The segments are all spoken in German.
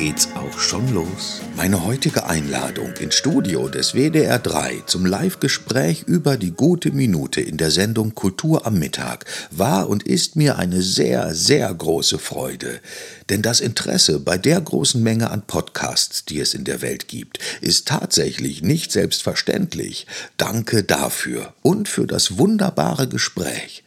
geht's auch schon los. Meine heutige Einladung ins Studio des WDR 3 zum Live-Gespräch über die gute Minute in der Sendung Kultur am Mittag war und ist mir eine sehr, sehr große Freude. Denn das Interesse bei der großen Menge an Podcasts, die es in der Welt gibt, ist tatsächlich nicht selbstverständlich. Danke dafür und für das wunderbare Gespräch.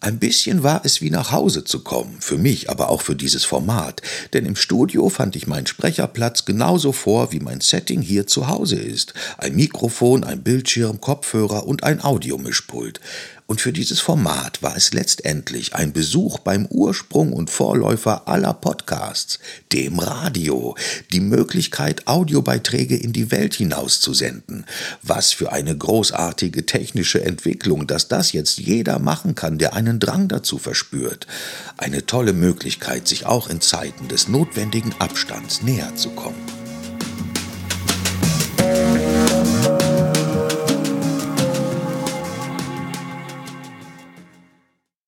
Ein bisschen war es wie nach Hause zu kommen, für mich, aber auch für dieses Format, denn im Studio fand ich meinen Sprecherplatz genauso vor, wie mein Setting hier zu Hause ist. Ein Mikrofon, ein Bildschirm, Kopfhörer und ein Audiomischpult. Und für dieses Format war es letztendlich ein Besuch beim Ursprung und Vorläufer aller Podcasts, dem Radio, die Möglichkeit, Audiobeiträge in die Welt hinauszusenden. Was für eine großartige technische Entwicklung, dass das jetzt jeder machen kann, der einen Drang dazu verspürt. Eine tolle Möglichkeit, sich auch in Zeiten des notwendigen Abstands näher zu kommen.